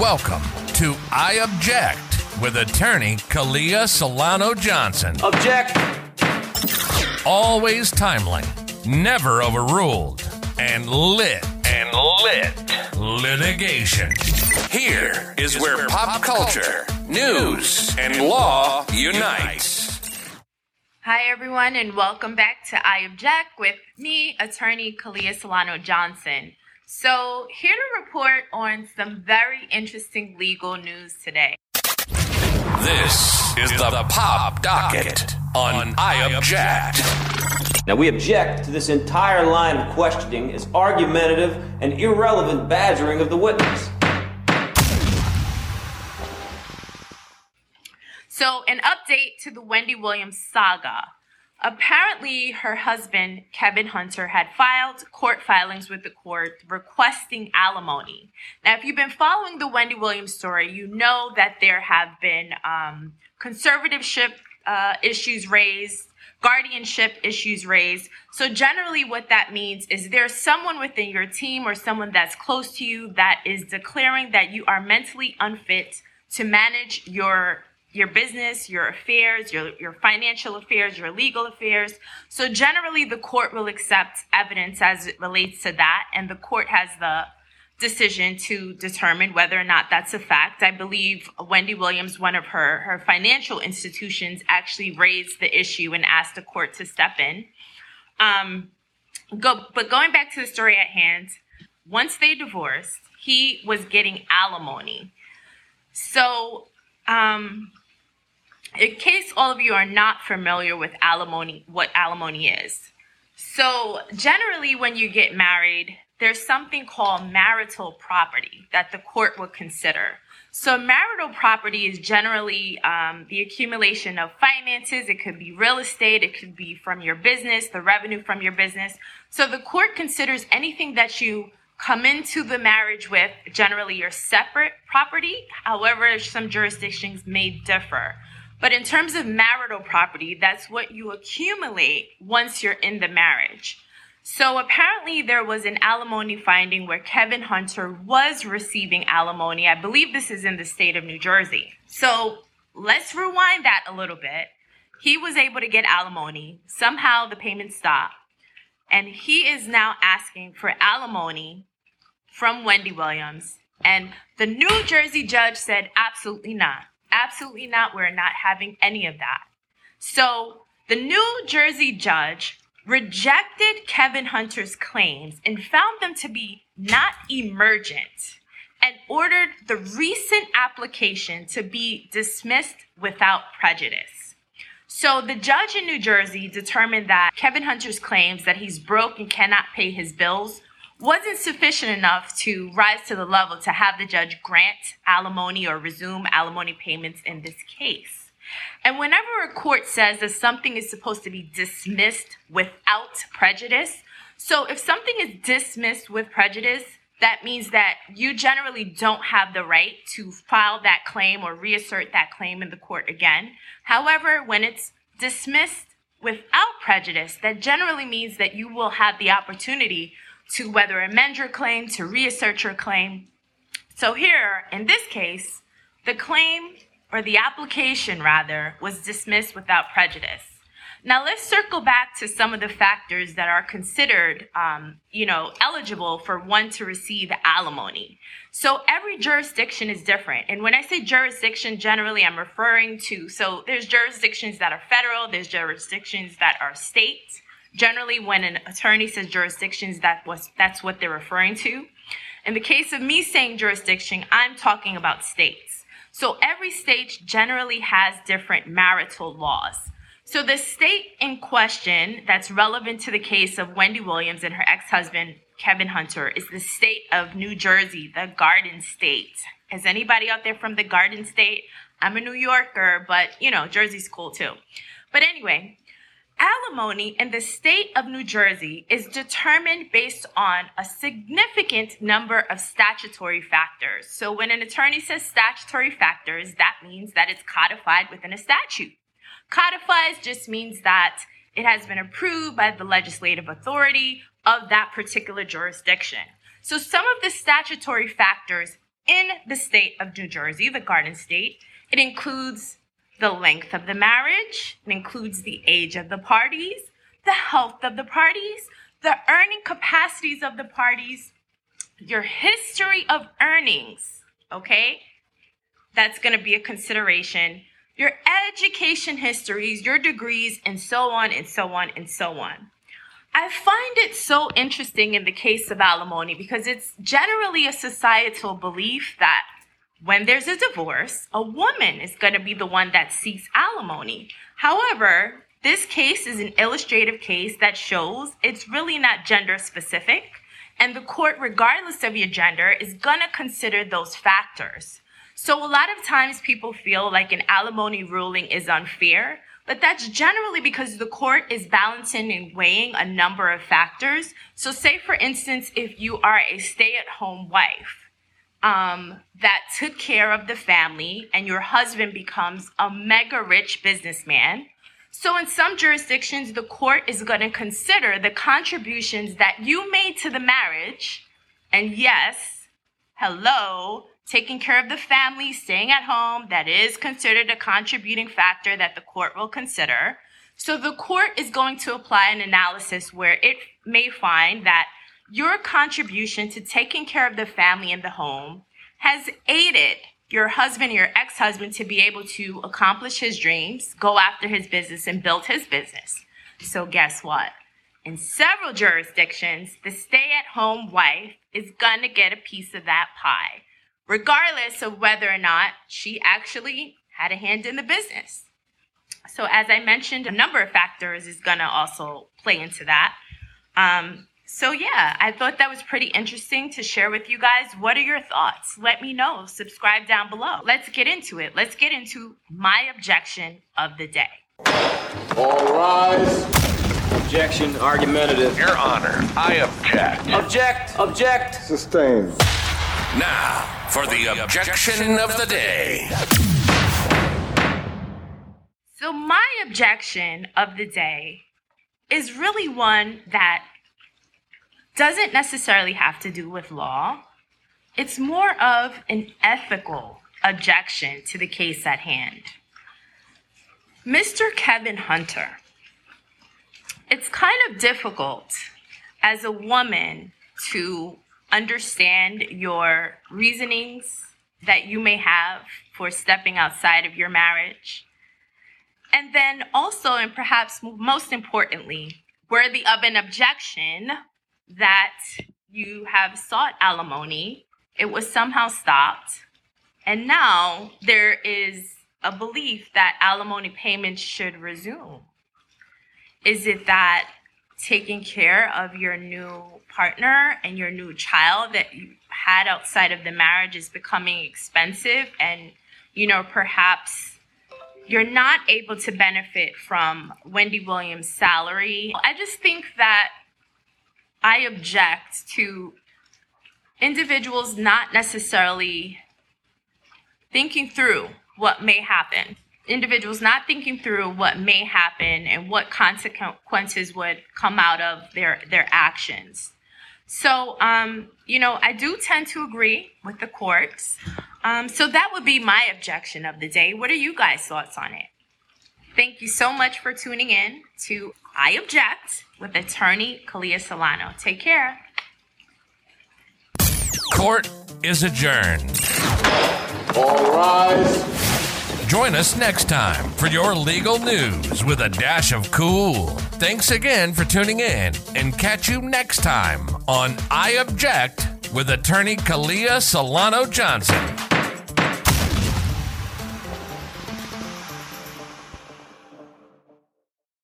Welcome to I Object with attorney Kalia Solano Johnson. Object. Always timely, never overruled, and lit and lit litigation. Here is where pop culture, news, and law unite. Hi, everyone, and welcome back to I Object with me, attorney Kalia Solano Johnson. So, here to report on some very interesting legal news today. This is the Pop Docket on I Object. Now, we object to this entire line of questioning as argumentative and irrelevant badgering of the witness. So, an update to the Wendy Williams saga. Apparently, her husband, Kevin Hunter, had filed court filings with the court requesting alimony. Now, if you've been following the Wendy Williams story, you know that there have been um, conservatorship uh, issues raised, guardianship issues raised. So, generally, what that means is there's someone within your team or someone that's close to you that is declaring that you are mentally unfit to manage your your business, your affairs, your, your financial affairs, your legal affairs. So generally the court will accept evidence as it relates to that and the court has the decision to determine whether or not that's a fact. I believe Wendy Williams, one of her, her financial institutions, actually raised the issue and asked the court to step in. Um, go, but going back to the story at hand, once they divorced, he was getting alimony. So um, in case all of you are not familiar with alimony, what alimony is. So, generally, when you get married, there's something called marital property that the court would consider. So, marital property is generally um, the accumulation of finances. It could be real estate, it could be from your business, the revenue from your business. So, the court considers anything that you come into the marriage with, generally your separate property. However, some jurisdictions may differ. But in terms of marital property, that's what you accumulate once you're in the marriage. So apparently there was an alimony finding where Kevin Hunter was receiving alimony. I believe this is in the state of New Jersey. So let's rewind that a little bit. He was able to get alimony. Somehow the payment stopped. And he is now asking for alimony from Wendy Williams. And the New Jersey judge said, absolutely not. Absolutely not. We're not having any of that. So the New Jersey judge rejected Kevin Hunter's claims and found them to be not emergent and ordered the recent application to be dismissed without prejudice. So the judge in New Jersey determined that Kevin Hunter's claims that he's broke and cannot pay his bills wasn't sufficient enough to rise to the level to have the judge grant alimony or resume alimony payments in this case. And whenever a court says that something is supposed to be dismissed without prejudice, so if something is dismissed with prejudice, that means that you generally don't have the right to file that claim or reassert that claim in the court again. However, when it's dismissed without prejudice, that generally means that you will have the opportunity to whether amend your claim, to reassert your claim. So here, in this case, the claim or the application rather was dismissed without prejudice. Now let's circle back to some of the factors that are considered, um, you know, eligible for one to receive alimony. So every jurisdiction is different, and when I say jurisdiction, generally I'm referring to so there's jurisdictions that are federal, there's jurisdictions that are state, Generally, when an attorney says jurisdictions, that was that's what they're referring to. In the case of me saying jurisdiction, I'm talking about states. So every state generally has different marital laws. So the state in question that's relevant to the case of Wendy Williams and her ex-husband Kevin Hunter is the state of New Jersey, the Garden State. Is anybody out there from the Garden State? I'm a New Yorker, but you know, Jersey's cool too. But anyway, Alimony in the state of New Jersey is determined based on a significant number of statutory factors. So when an attorney says statutory factors, that means that it's codified within a statute. Codifies just means that it has been approved by the legislative authority of that particular jurisdiction. So some of the statutory factors in the state of New Jersey, the Garden State. It includes the length of the marriage, it includes the age of the parties, the health of the parties, the earning capacities of the parties, your history of earnings, okay? That's to be a consideration. Your education histories, your degrees, and so on and so on and so on. I find it so interesting in the case of alimony because it's generally a societal belief that when there's a divorce, a woman is going to be the one that seeks alimony. However, this case is an illustrative case that shows it's really not gender specific, and the court, regardless of your gender, is going to consider those factors. So, a lot of times people feel like an alimony ruling is unfair but that's generally because the court is balancing and weighing a number of factors. So, say for instance, if you are a stay at home wife um, that took care of the family and your husband becomes a mega rich businessman. So, in some jurisdictions, the court is going to consider the contributions that you made to the marriage. And yes, hello, taking care of the family, staying at home, that is considered a contributing factor that the court will consider. So the court is going to apply an analysis where it may find that your contribution to taking care of the family in the home has aided your husband, your ex husband, to be able to accomplish his dreams, go after his business, and build his business. So, guess what? In several jurisdictions, the stay at home wife is going to get a piece of that pie regardless of whether or not she actually had a hand in the business. So, as I mentioned, a number of factors is going to also play into that. Um, so, yeah, I thought that was pretty interesting to share with you guys. What are your thoughts? Let me know. Subscribe down below. Let's get into it. Let's get into my objection of the day. All rise. Objection, argumentative. Your Honor, I object. Object, object. Sustained. Now, for the objection of the day. So, my objection of the day is really one that doesn't necessarily have to do with law. It's more of an ethical objection to the case at hand. Mr. Kevin Hunter, it's kind of difficult as a woman to understand your reasonings that you may have for stepping outside of your marriage. And then also, and perhaps most importantly, worthy of an objection that you have sought alimony, it was somehow stopped. And now there is a belief that alimony payments should resume. Is it that taking care of your new partner and your new child that you had outside of the marriage is becoming expensive and you know perhaps you're not able to benefit from Wendy Williams' salary. I just think that I object to individuals not necessarily thinking through what may happen individuals not thinking through what may happen and what consequences would come out of their their actions. So, um, you know, I do tend to agree with the courts. Um, so that would be my objection of the day. What are you guys' thoughts on it? Thank you so much for tuning in to I Object with attorney Kalia Solano. Take care. Court is adjourned. All rise. Join us next time for your legal news with a dash of cool. Thanks again for tuning in and catch you next time on I Object with attorney Kalia Solano Johnson.